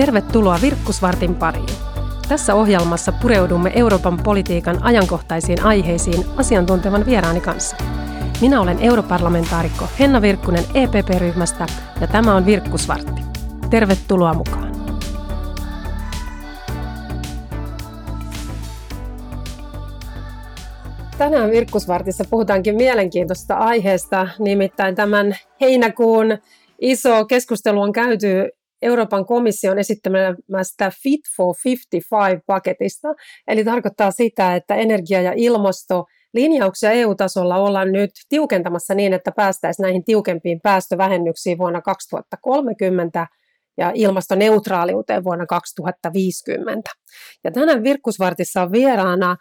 Tervetuloa Virkkusvartin pariin. Tässä ohjelmassa pureudumme Euroopan politiikan ajankohtaisiin aiheisiin asiantuntevan vieraani kanssa. Minä olen europarlamentaarikko Henna Virkkunen EPP-ryhmästä ja tämä on Virkkusvartti. Tervetuloa mukaan. Tänään Virkkusvartissa puhutaankin mielenkiintoisesta aiheesta, nimittäin tämän heinäkuun iso keskustelu on käyty Euroopan komission esittämästä Fit for 55-paketista. Eli tarkoittaa sitä, että energia- ja ilmasto linjauksia EU-tasolla ollaan nyt tiukentamassa niin, että päästäisiin näihin tiukempiin päästövähennyksiin vuonna 2030 ja ilmastoneutraaliuteen vuonna 2050. Ja tänään Virkkusvartissa on vieraana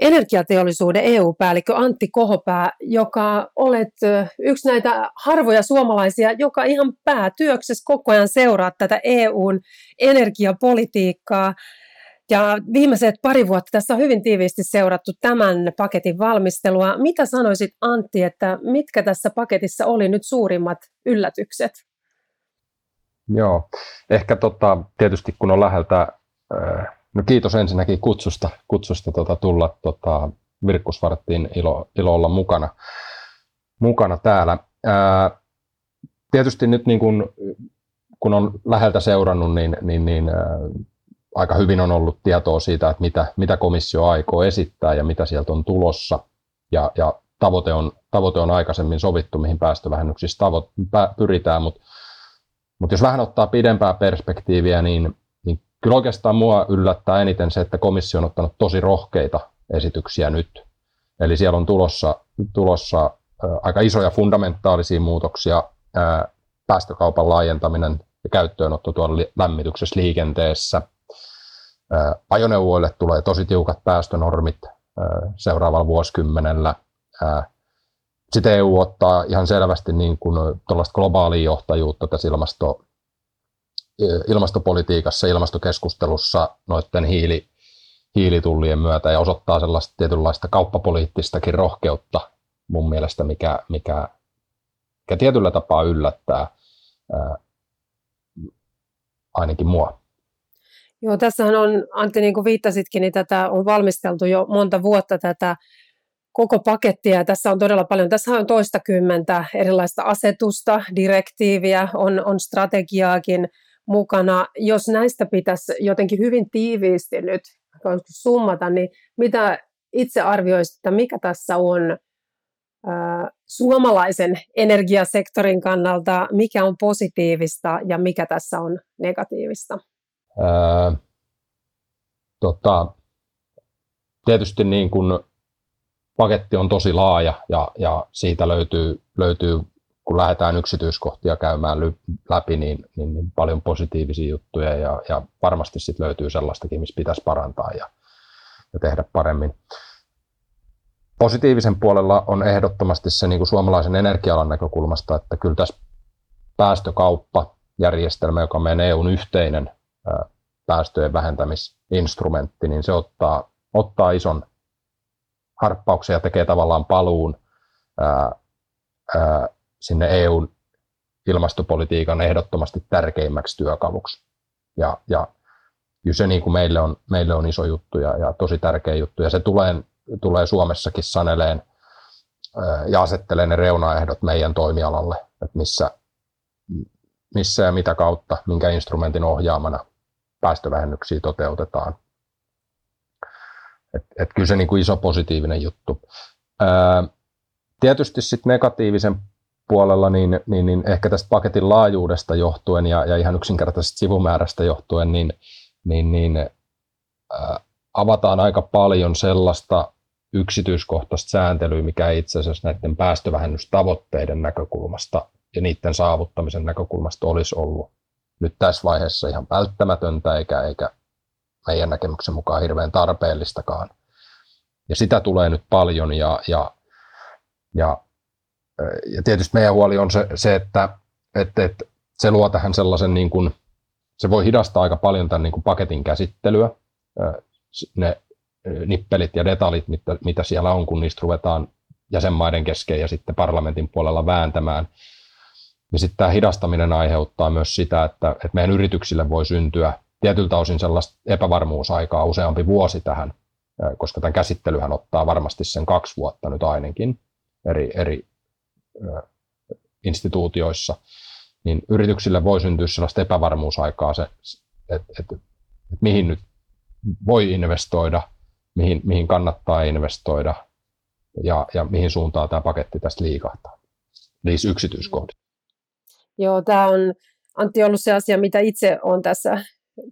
energiateollisuuden EU-päällikkö Antti Kohopää, joka olet yksi näitä harvoja suomalaisia, joka ihan päätyöksessä koko ajan seuraa tätä EUn energiapolitiikkaa. Ja viimeiset pari vuotta tässä on hyvin tiiviisti seurattu tämän paketin valmistelua. Mitä sanoisit Antti, että mitkä tässä paketissa oli nyt suurimmat yllätykset? Joo, ehkä tota, tietysti kun on läheltä No kiitos ensinnäkin kutsusta, kutsusta tota, tulla tota, Virkkusvarttiin, ilo, ilo olla mukana, mukana täällä. Ää, tietysti nyt niin kun, kun on läheltä seurannut, niin, niin, niin ää, aika hyvin on ollut tietoa siitä, että mitä, mitä komissio aikoo esittää ja mitä sieltä on tulossa. Ja, ja tavoite, on, tavoite on aikaisemmin sovittu, mihin päästövähennyksissä tavo, pä, pyritään, mutta mut jos vähän ottaa pidempää perspektiiviä, niin kyllä oikeastaan mua yllättää eniten se, että komissio on ottanut tosi rohkeita esityksiä nyt. Eli siellä on tulossa, tulossa aika isoja fundamentaalisia muutoksia, päästökaupan laajentaminen ja käyttöönotto tuolla lämmityksessä liikenteessä. Ajoneuvoille tulee tosi tiukat päästönormit seuraavalla vuosikymmenellä. Sitten EU ottaa ihan selvästi niin kuin globaalia johtajuutta tässä ilmasto, ilmastopolitiikassa, ilmastokeskustelussa noiden hiili, hiilitullien myötä ja osoittaa sellaista tietynlaista kauppapoliittistakin rohkeutta mun mielestä, mikä, mikä, mikä tietyllä tapaa yllättää ää, ainakin mua. Joo, tässähän on, Antti, niin kuin viittasitkin, niin tätä on valmisteltu jo monta vuotta tätä koko pakettia. Tässä on todella paljon, tässä on toistakymmentä erilaista asetusta, direktiiviä, on, on strategiaakin, mukana. Jos näistä pitäisi jotenkin hyvin tiiviisti nyt summata, niin mitä itse arvioisit, että mikä tässä on suomalaisen energiasektorin kannalta, mikä on positiivista ja mikä tässä on negatiivista? Ää, tota, tietysti niin kun paketti on tosi laaja ja, ja siitä löytyy, löytyy kun lähdetään yksityiskohtia käymään läpi, niin, niin, niin paljon positiivisia juttuja ja, ja varmasti sitten löytyy sellaistakin, missä pitäisi parantaa ja, ja tehdä paremmin. Positiivisen puolella on ehdottomasti se niin kuin suomalaisen energialan näkökulmasta, että kyllä tässä päästökauppajärjestelmä, joka on meidän EUn yhteinen päästöjen vähentämisinstrumentti, niin se ottaa, ottaa ison harppauksen ja tekee tavallaan paluun ää, ää, sinne EUn ilmastopolitiikan ehdottomasti tärkeimmäksi työkaluksi. Ja, ja kyllä se niin kuin meille, on, meille on iso juttu ja, ja tosi tärkeä juttu. Ja se tulee, tulee Suomessakin saneleen ja asettelee ne reunaehdot meidän toimialalle, että missä, missä ja mitä kautta, minkä instrumentin ohjaamana päästövähennyksiä toteutetaan. Et, et kyllä se niin kuin iso positiivinen juttu. Ää, tietysti sitten negatiivisen puolella, niin, niin, niin ehkä tästä paketin laajuudesta johtuen ja, ja ihan yksinkertaisesta sivumäärästä johtuen, niin, niin, niin ää, avataan aika paljon sellaista yksityiskohtaista sääntelyä, mikä itse asiassa näiden päästövähennystavoitteiden näkökulmasta ja niiden saavuttamisen näkökulmasta olisi ollut nyt tässä vaiheessa ihan välttämätöntä eikä, eikä meidän näkemyksen mukaan hirveän tarpeellistakaan. Ja sitä tulee nyt paljon ja, ja, ja ja tietysti meidän huoli on se, se että, että, että se luo tähän sellaisen, niin kuin, se voi hidastaa aika paljon tämän niin kuin paketin käsittelyä, ne nippelit ja detaljit, mitä, mitä siellä on, kun niistä ruvetaan jäsenmaiden kesken ja sitten parlamentin puolella vääntämään. niin sitten tämä hidastaminen aiheuttaa myös sitä, että, että meidän yrityksille voi syntyä tietyltä osin sellaista epävarmuusaikaa useampi vuosi tähän, koska tämän käsittelyhän ottaa varmasti sen kaksi vuotta nyt ainakin eri, eri instituutioissa, niin yrityksille voi syntyä sellaista epävarmuusaikaa, se, että, että, että mihin nyt voi investoida, mihin, mihin kannattaa investoida ja, ja mihin suuntaan tämä paketti tästä liikahtaa. Niissä yksityiskohdissa. Joo, tämä on Antti ollut se asia, mitä itse olen tässä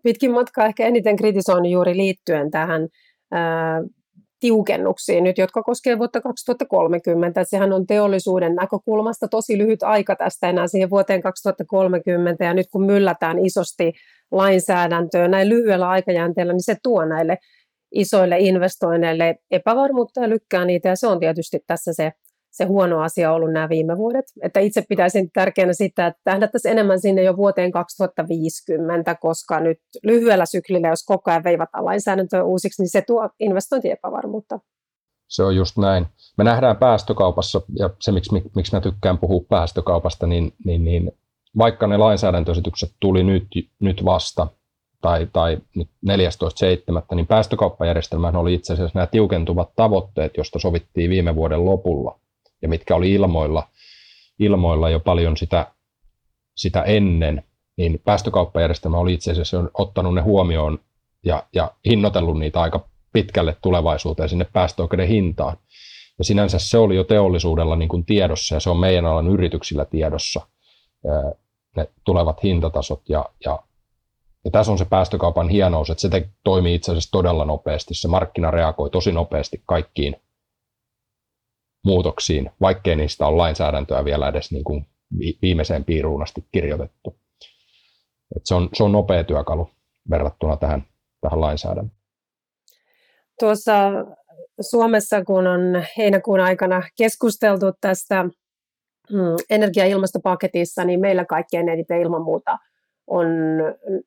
pitkin matkaa ehkä eniten kritisoinut juuri liittyen tähän ää, tiukennuksiin nyt, jotka koskevat vuotta 2030. Sehän on teollisuuden näkökulmasta tosi lyhyt aika tästä enää siihen vuoteen 2030, ja nyt kun myllätään isosti lainsäädäntöä näin lyhyellä aikajänteellä, niin se tuo näille isoille investoinneille epävarmuutta ja lykkää niitä, ja se on tietysti tässä se se huono asia ollut nämä viime vuodet. Että itse pitäisin tärkeänä sitä, että tähdättäisiin enemmän sinne jo vuoteen 2050, koska nyt lyhyellä syklillä, jos koko ajan veivataan lainsäädäntöä uusiksi, niin se tuo investointiepävarmuutta. Se on just näin. Me nähdään päästökaupassa, ja se miksi, miksi mä tykkään puhua päästökaupasta, niin, niin, niin vaikka ne lainsäädäntöesitykset tuli nyt, nyt vasta, tai, tai nyt 14.7., niin päästökauppajärjestelmähän oli itse asiassa nämä tiukentuvat tavoitteet, joista sovittiin viime vuoden lopulla ja mitkä oli ilmoilla, ilmoilla jo paljon sitä, sitä ennen, niin päästökauppajärjestelmä oli itse asiassa ottanut ne huomioon ja, ja hinnoitellut niitä aika pitkälle tulevaisuuteen sinne päästöoikeuden hintaan. Ja sinänsä se oli jo teollisuudella niin kuin tiedossa ja se on meidän alan yrityksillä tiedossa ne tulevat hintatasot. Ja, ja, ja tässä on se päästökaupan hienous, että se te, toimii itse asiassa todella nopeasti. Se markkina reagoi tosi nopeasti kaikkiin muutoksiin, vaikkei niistä ole lainsäädäntöä vielä edes niin kuin viimeiseen piiruun asti kirjoitettu. Et se, on, se on nopea työkalu verrattuna tähän, tähän lainsäädäntöön. Tuossa Suomessa, kun on heinäkuun aikana keskusteltu tästä mm, energia- ja ilmastopaketissa, niin meillä kaikkein eniten ilman muuta on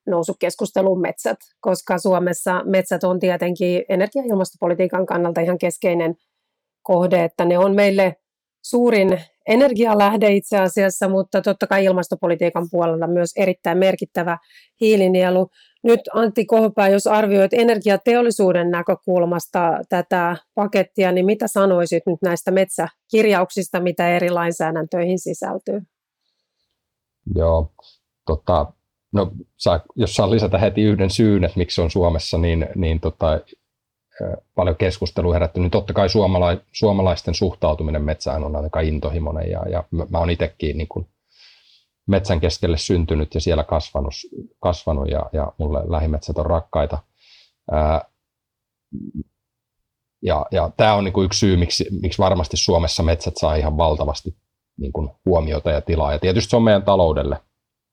noussut keskusteluun metsät, koska Suomessa metsät on tietenkin energia- ja ilmastopolitiikan kannalta ihan keskeinen kohde, että ne on meille suurin energialähde itse asiassa, mutta totta kai ilmastopolitiikan puolella myös erittäin merkittävä hiilinielu. Nyt Antti Kohopää, jos arvioit energiateollisuuden näkökulmasta tätä pakettia, niin mitä sanoisit nyt näistä metsäkirjauksista, mitä eri lainsäädäntöihin sisältyy? Joo, tota, no, saa, jos saan lisätä heti yhden syyn, että miksi se on Suomessa, niin, niin tota, paljon keskustelua herättänyt, niin totta kai suomala- suomalaisten suhtautuminen metsään on aika intohimoinen ja, ja mä oon itsekin niin kuin metsän keskelle syntynyt ja siellä kasvanut, kasvanut ja, ja mulle lähimetsät on rakkaita. Ää, ja, ja tämä on niin kuin yksi syy, miksi, miksi varmasti Suomessa metsät saa ihan valtavasti niin kuin huomiota ja tilaa. Ja tietysti se on meidän taloudelle,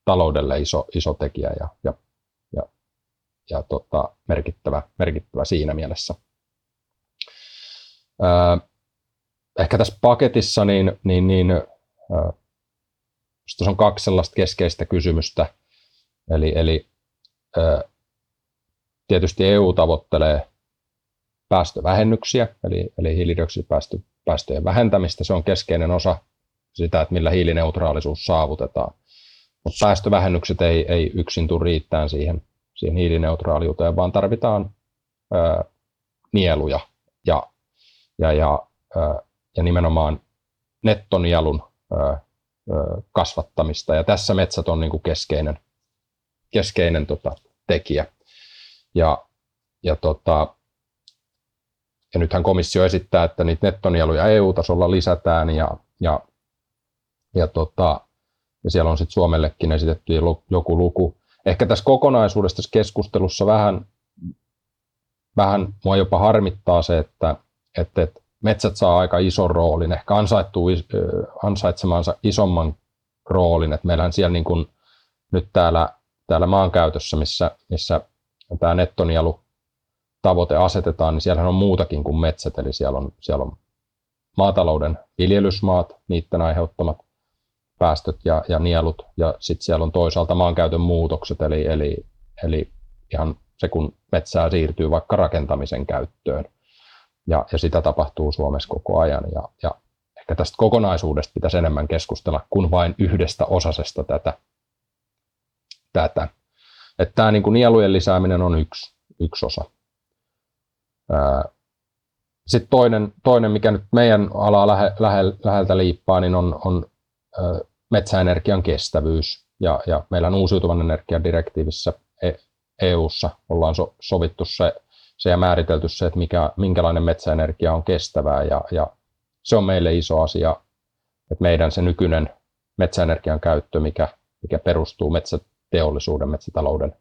taloudelle iso, iso tekijä ja, ja ja tota, merkittävä, merkittävä siinä mielessä. Ää, ehkä tässä paketissa niin, niin, niin ää, on kaksi sellaista keskeistä kysymystä. Eli, eli ää, tietysti EU tavoittelee päästövähennyksiä, eli, eli hiilidioksidipäästöjen vähentämistä. Se on keskeinen osa sitä, että millä hiilineutraalisuus saavutetaan. Mutta päästövähennykset ei, ei yksin tule riittämään siihen siihen hiilineutraaliuteen, vaan tarvitaan ää, nieluja ja, ja, ja, ää, ja nimenomaan nettonielun ää, kasvattamista. Ja tässä metsät on niin kuin keskeinen, keskeinen tota, tekijä. Ja, ja, tota, ja nythän komissio esittää, että niitä nettonieluja EU-tasolla lisätään ja, ja, ja, tota, ja siellä on sitten Suomellekin esitetty joku luku ehkä tässä kokonaisuudessa tässä keskustelussa vähän, vähän mua jopa harmittaa se, että, että, että metsät saa aika ison roolin, ehkä ansaittuu ansaitsemansa isomman roolin, että meillähän siellä niin kuin nyt täällä, täällä maankäytössä, missä, missä tämä nettonielu tavoite asetetaan, niin siellähän on muutakin kuin metsät, eli siellä on, siellä on maatalouden viljelysmaat, niiden aiheuttamat päästöt ja, ja nielut, ja sitten siellä on toisaalta maankäytön muutokset, eli, eli, eli ihan se, kun metsää siirtyy vaikka rakentamisen käyttöön, ja, ja sitä tapahtuu Suomessa koko ajan, ja, ja ehkä tästä kokonaisuudesta pitäisi enemmän keskustella kuin vain yhdestä osasesta tätä. tätä. Että tämä niin kuin nielujen lisääminen on yksi, yksi osa. Sitten toinen, toinen, mikä nyt meidän alaa lähe, lähe, läheltä liippaa, niin on, on metsäenergian kestävyys. Ja, ja meillä on uusiutuvan energian direktiivissä EU-ssa ollaan so, sovittu se, se ja määritelty se, että mikä, minkälainen metsäenergia on kestävää ja, ja se on meille iso asia, että meidän se nykyinen metsäenergian käyttö, mikä, mikä perustuu metsäteollisuuden, metsätalouden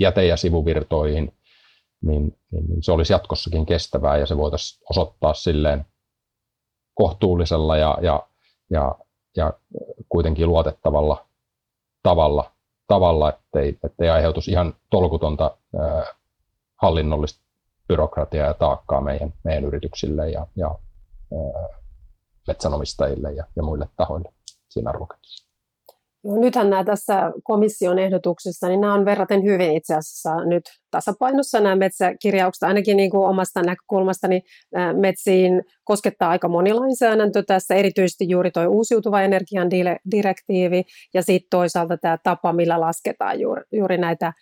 jäte- ja sivuvirtoihin, niin, niin, niin se olisi jatkossakin kestävää ja se voitaisiin osoittaa silleen kohtuullisella ja, ja, ja, ja kuitenkin luotettavalla tavalla, tavalla ettei, ettei aiheutuisi ihan tolkutonta ää, hallinnollista byrokratiaa ja taakkaa meidän, meidän yrityksille ja, ja metsänomistajille ja, ja muille tahoille siinä arvoketjussa. No, nythän nämä tässä komission ehdotuksessa, niin nämä on verraten hyvin itse asiassa nyt tasapainossa nämä metsäkirjaukset, ainakin niin kuin omasta näkökulmastani metsiin koskettaa aika moni lainsäädäntö tässä, erityisesti juuri tuo uusiutuva energian direktiivi ja sitten toisaalta tämä tapa, millä lasketaan juuri, juuri näitä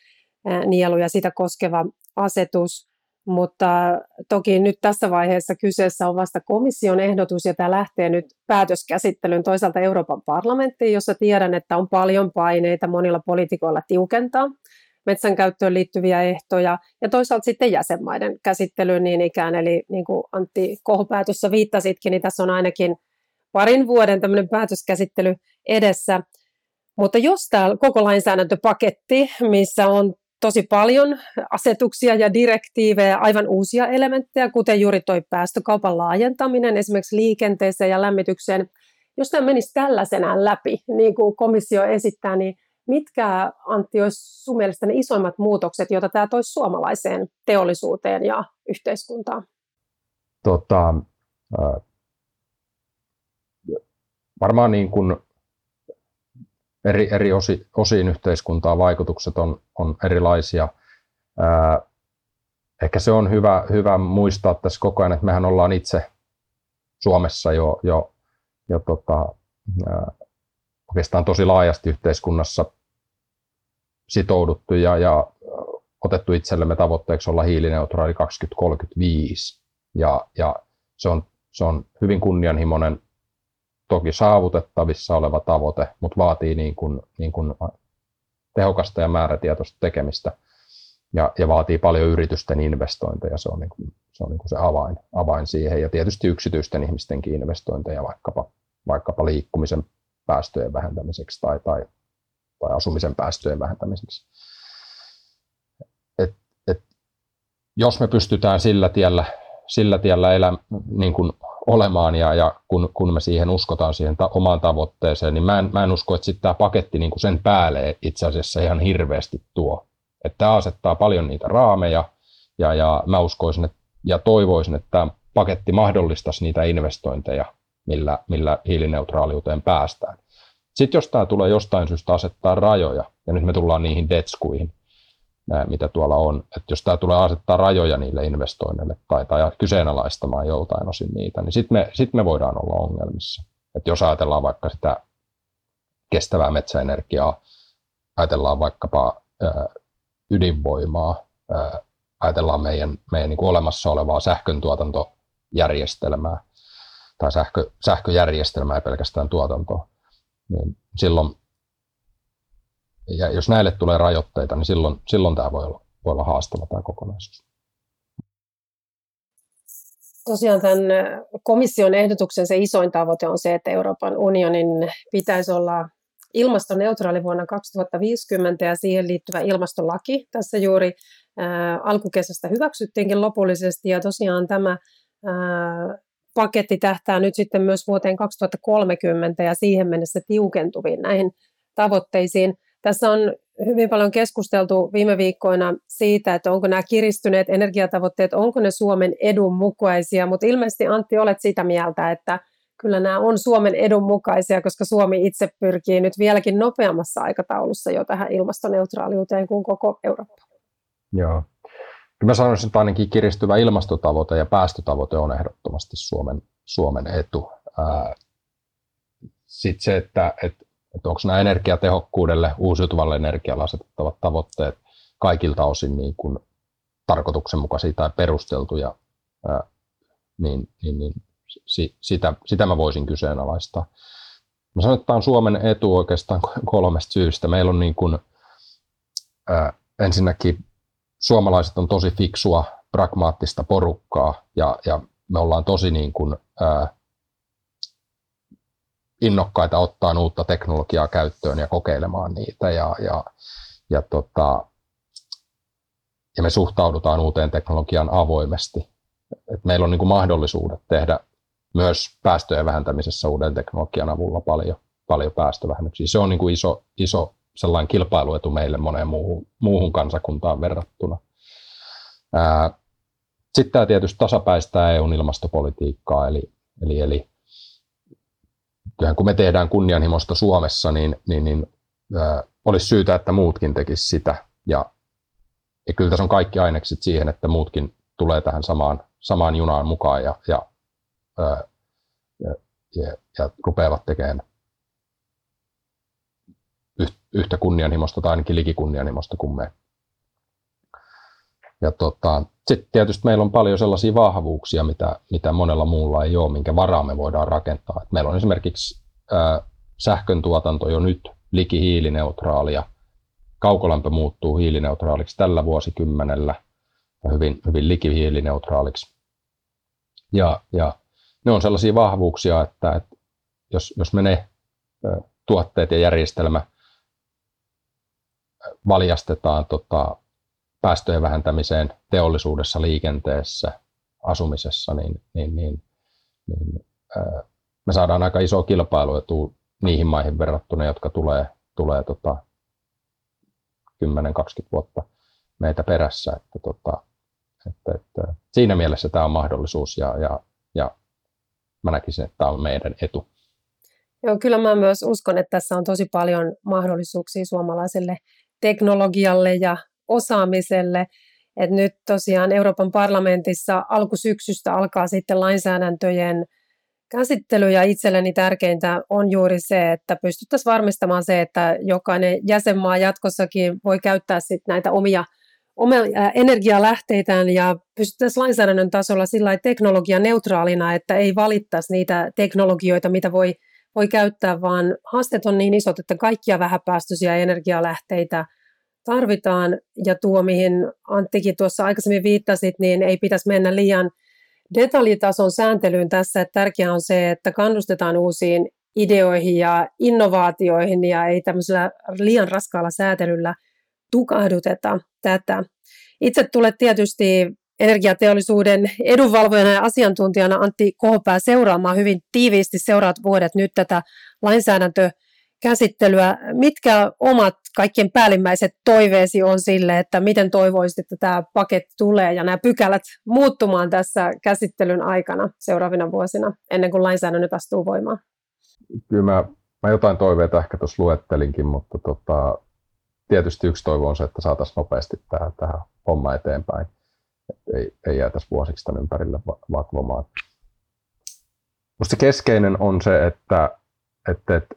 nieluja, sitä koskeva asetus. Mutta toki nyt tässä vaiheessa kyseessä on vasta komission ehdotus ja tämä lähtee nyt päätöskäsittelyyn toisaalta Euroopan parlamenttiin, jossa tiedän, että on paljon paineita monilla poliitikoilla tiukentaa metsän käyttöön liittyviä ehtoja ja toisaalta sitten jäsenmaiden käsittelyyn niin ikään. Eli niin kuin Antti Kohopäätössä viittasitkin, niin tässä on ainakin parin vuoden tämmöinen päätöskäsittely edessä. Mutta jos tämä koko lainsäädäntöpaketti, missä on tosi paljon asetuksia ja direktiivejä, aivan uusia elementtejä, kuten juuri tuo päästökaupan laajentaminen esimerkiksi liikenteeseen ja lämmitykseen. Jos tämä menisi tällaisenään läpi, niin kuin komissio esittää, niin mitkä, Antti, olisi sinun mielestä ne isoimmat muutokset, joita tämä toisi suomalaiseen teollisuuteen ja yhteiskuntaan? Tota, äh, varmaan niin kuin eri, eri osi, osiin yhteiskuntaa vaikutukset on, on erilaisia. Ää, ehkä se on hyvä, hyvä muistaa tässä koko ajan, että mehän ollaan itse Suomessa jo, jo, jo tota, ää, oikeastaan tosi laajasti yhteiskunnassa sitouduttu ja, ja otettu itsellemme tavoitteeksi olla hiilineutraali 2035. Ja, ja se, on, se on hyvin kunnianhimoinen toki saavutettavissa oleva tavoite, mutta vaatii niin kuin, niin kuin tehokasta ja määrätietoista tekemistä ja, ja vaatii paljon yritysten investointeja. Se on, niin kuin, se, on niin kuin se avain, avain siihen ja tietysti yksityisten ihmistenkin investointeja vaikkapa, vaikkapa liikkumisen päästöjen vähentämiseksi tai, tai, tai asumisen päästöjen vähentämiseksi. Et, et, jos me pystytään sillä tiellä, sillä tiellä elä, niin kuin olemaan ja, ja kun, kun me siihen uskotaan siihen ta- omaan tavoitteeseen, niin mä en, mä en usko, että sitten tämä paketti niin sen päälle itse asiassa ihan hirveästi tuo. Että tämä asettaa paljon niitä raameja ja, ja mä uskoisin että, ja toivoisin, että tämä paketti mahdollistaisi niitä investointeja, millä, millä hiilineutraaliuteen päästään. Sitten jos tämä tulee jostain syystä asettaa rajoja, ja nyt me tullaan niihin detskuihin, mitä tuolla on. Että jos tämä tulee asettaa rajoja niille investoinneille tai, tai kyseenalaistamaan joltain osin niitä, niin sitten me, sit me voidaan olla ongelmissa. Että jos ajatellaan vaikka sitä kestävää metsäenergiaa, ajatellaan vaikkapa ää, ydinvoimaa, ää, ajatellaan meidän, meidän niin kuin olemassa olevaa sähköntuotantojärjestelmää tai sähkö, sähköjärjestelmää ja pelkästään tuotantoa, niin silloin ja jos näille tulee rajoitteita, niin silloin, silloin tämä voi olla, voi olla haastava tämä kokonaisuus. Tosiaan tämän komission ehdotuksen se isoin tavoite on se, että Euroopan unionin pitäisi olla ilmastoneutraali vuonna 2050 ja siihen liittyvä ilmastolaki tässä juuri ää, alkukesästä hyväksyttiinkin lopullisesti ja tosiaan tämä ää, paketti tähtää nyt sitten myös vuoteen 2030 ja siihen mennessä tiukentuviin näihin tavoitteisiin. Tässä on hyvin paljon keskusteltu viime viikkoina siitä, että onko nämä kiristyneet energiatavoitteet, onko ne Suomen edun mukaisia, mutta ilmeisesti Antti olet sitä mieltä, että kyllä nämä on Suomen edun mukaisia, koska Suomi itse pyrkii nyt vieläkin nopeammassa aikataulussa jo tähän ilmastoneutraaliuteen kuin koko Eurooppa. Joo. Mä sanoisin, että ainakin kiristyvä ilmastotavoite ja päästötavoite on ehdottomasti Suomen, Suomen etu. Sitten se, että, että, että onko nämä energiatehokkuudelle, uusiutuvalle energialle asetettavat tavoitteet kaikilta osin niin kuin tarkoituksenmukaisia tai perusteltuja, niin, niin, niin sitä, sitä mä voisin kyseenalaistaa. Mä sanon, että tämä on Suomen etu oikeastaan kolmesta syystä. Meillä on niin kuin, ää, ensinnäkin suomalaiset on tosi fiksua, pragmaattista porukkaa ja, ja me ollaan tosi niin kuin, ää, innokkaita ottaa uutta teknologiaa käyttöön ja kokeilemaan niitä ja, ja, ja, tota, ja me suhtaudutaan uuteen teknologiaan avoimesti. Et meillä on niin kuin mahdollisuudet tehdä myös päästöjen vähentämisessä uuden teknologian avulla paljon, paljon päästövähennyksiä. Se on niin kuin iso, iso sellainen kilpailuetu meille moneen muuhun, muuhun kansakuntaan verrattuna. Sitten tämä tietysti tasapäistää EUn ilmastopolitiikkaa, eli, eli, eli kyllähän kun me tehdään kunnianhimosta Suomessa, niin, niin, niin ää, olisi syytä, että muutkin tekisivät sitä. Ja, ja kyllä tässä on kaikki ainekset siihen, että muutkin tulee tähän samaan, samaan junaan mukaan ja, ja, ää, ja, ja, ja rupeavat tekemään yhtä kunnianhimosta tai ainakin likikunnianhimosta kuin me. Ja tota, sitten tietysti meillä on paljon sellaisia vahvuuksia, mitä, mitä monella muulla ei ole, minkä varaa me voidaan rakentaa. Et meillä on esimerkiksi ää, sähkön tuotanto jo nyt liki hiilineutraalia. Kaukolämpö muuttuu hiilineutraaliksi tällä vuosikymmenellä ja hyvin, hyvin likihiilineutraaliksi. Ja, ja ne on sellaisia vahvuuksia, että, että jos, jos me ne tuotteet ja järjestelmä valjastetaan tota, päästöjen vähentämiseen teollisuudessa, liikenteessä, asumisessa, niin, niin, niin, niin ää, me saadaan aika iso kilpailuetu niihin maihin verrattuna, jotka tulee, tulee tota 10-20 vuotta meitä perässä. Että, tota, että, että siinä mielessä tämä on mahdollisuus ja, ja, ja mä näkisin, että tämä on meidän etu. Joo, kyllä mä myös uskon, että tässä on tosi paljon mahdollisuuksia suomalaiselle teknologialle ja osaamiselle. Et nyt tosiaan Euroopan parlamentissa alkusyksystä alkaa sitten lainsäädäntöjen käsittely ja itselleni tärkeintä on juuri se, että pystyttäisiin varmistamaan se, että jokainen jäsenmaa jatkossakin voi käyttää sit näitä omia, omia energialähteitään ja pystyttäisiin lainsäädännön tasolla sillä teknologianeutraalina, että ei valittaisi niitä teknologioita, mitä voi, voi käyttää, vaan haasteet on niin isot, että kaikkia vähäpäästöisiä energialähteitä – tarvitaan ja tuo, mihin Anttikin tuossa aikaisemmin viittasit, niin ei pitäisi mennä liian detaljitason sääntelyyn tässä. Että tärkeää on se, että kannustetaan uusiin ideoihin ja innovaatioihin ja ei tämmöisellä liian raskaalla säätelyllä tukahduteta tätä. Itse tulet tietysti energiateollisuuden edunvalvojana ja asiantuntijana Antti Kohopää seuraamaan hyvin tiiviisti seuraavat vuodet nyt tätä lainsäädäntöä käsittelyä. Mitkä omat kaikkien päällimmäiset toiveesi on sille, että miten toivoisit, että tämä paketti tulee ja nämä pykälät muuttumaan tässä käsittelyn aikana seuraavina vuosina, ennen kuin lainsäädännöt astuu voimaan? Kyllä mä, mä jotain toiveita ehkä tuossa luettelinkin, mutta tota, tietysti yksi toivo on se, että saataisiin nopeasti tähän, tähän homma eteenpäin. Et ei, ei jäätäisi vuosiksi tämän ympärille vatvomaan. Minusta keskeinen on se, että, että, että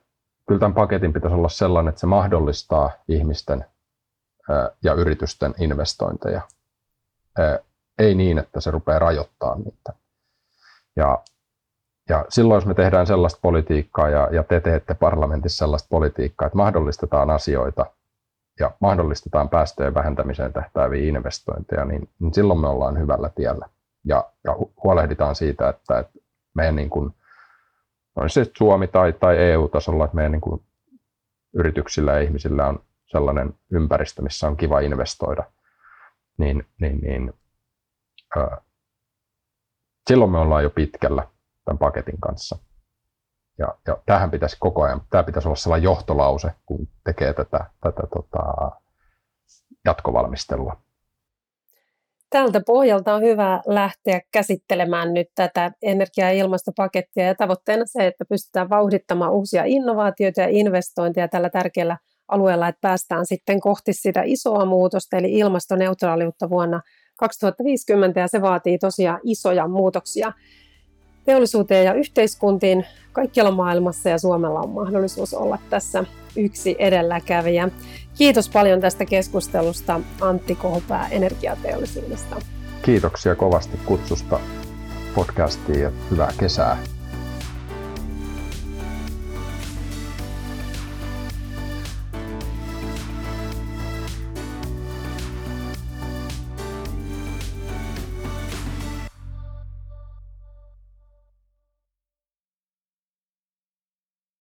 kyllä tämän paketin pitäisi olla sellainen, että se mahdollistaa ihmisten ja yritysten investointeja. Ei niin, että se rupeaa rajoittamaan niitä. Ja, ja silloin, jos me tehdään sellaista politiikkaa ja, ja te teette parlamentissa sellaista politiikkaa, että mahdollistetaan asioita ja mahdollistetaan päästöjen vähentämiseen tähtääviä investointeja, niin, niin silloin me ollaan hyvällä tiellä. Ja, ja huolehditaan siitä, että, että meidän niin kuin on se Suomi tai, tai EU-tasolla, että meidän niin kuin yrityksillä ja ihmisillä on sellainen ympäristö, missä on kiva investoida, niin, niin, niin ää, silloin me ollaan jo pitkällä tämän paketin kanssa. Ja, ja tähän pitäisi koko ajan, tämä pitäisi olla sellainen johtolause, kun tekee tätä, tätä tota, jatkovalmistelua. Tältä pohjalta on hyvä lähteä käsittelemään nyt tätä energia- ja ilmastopakettia ja tavoitteena se, että pystytään vauhdittamaan uusia innovaatioita ja investointeja tällä tärkeällä alueella, että päästään sitten kohti sitä isoa muutosta, eli ilmastoneutraaliutta vuonna 2050, ja se vaatii tosiaan isoja muutoksia. Teollisuuteen ja yhteiskuntiin kaikkialla maailmassa ja Suomella on mahdollisuus olla tässä yksi edelläkävijä. Kiitos paljon tästä keskustelusta Antti Kohpää energiateollisuudesta. Kiitoksia kovasti kutsusta podcastiin ja hyvää kesää